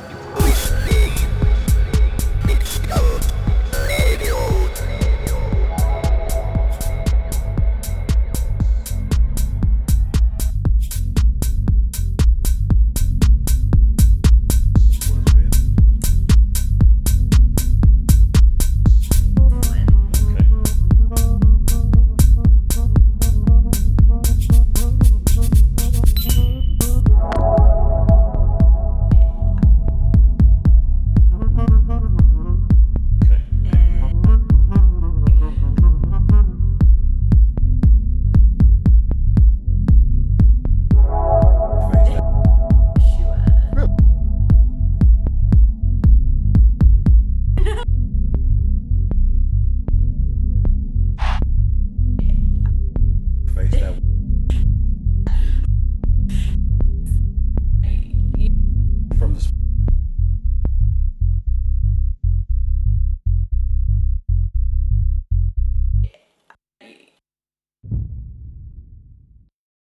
first.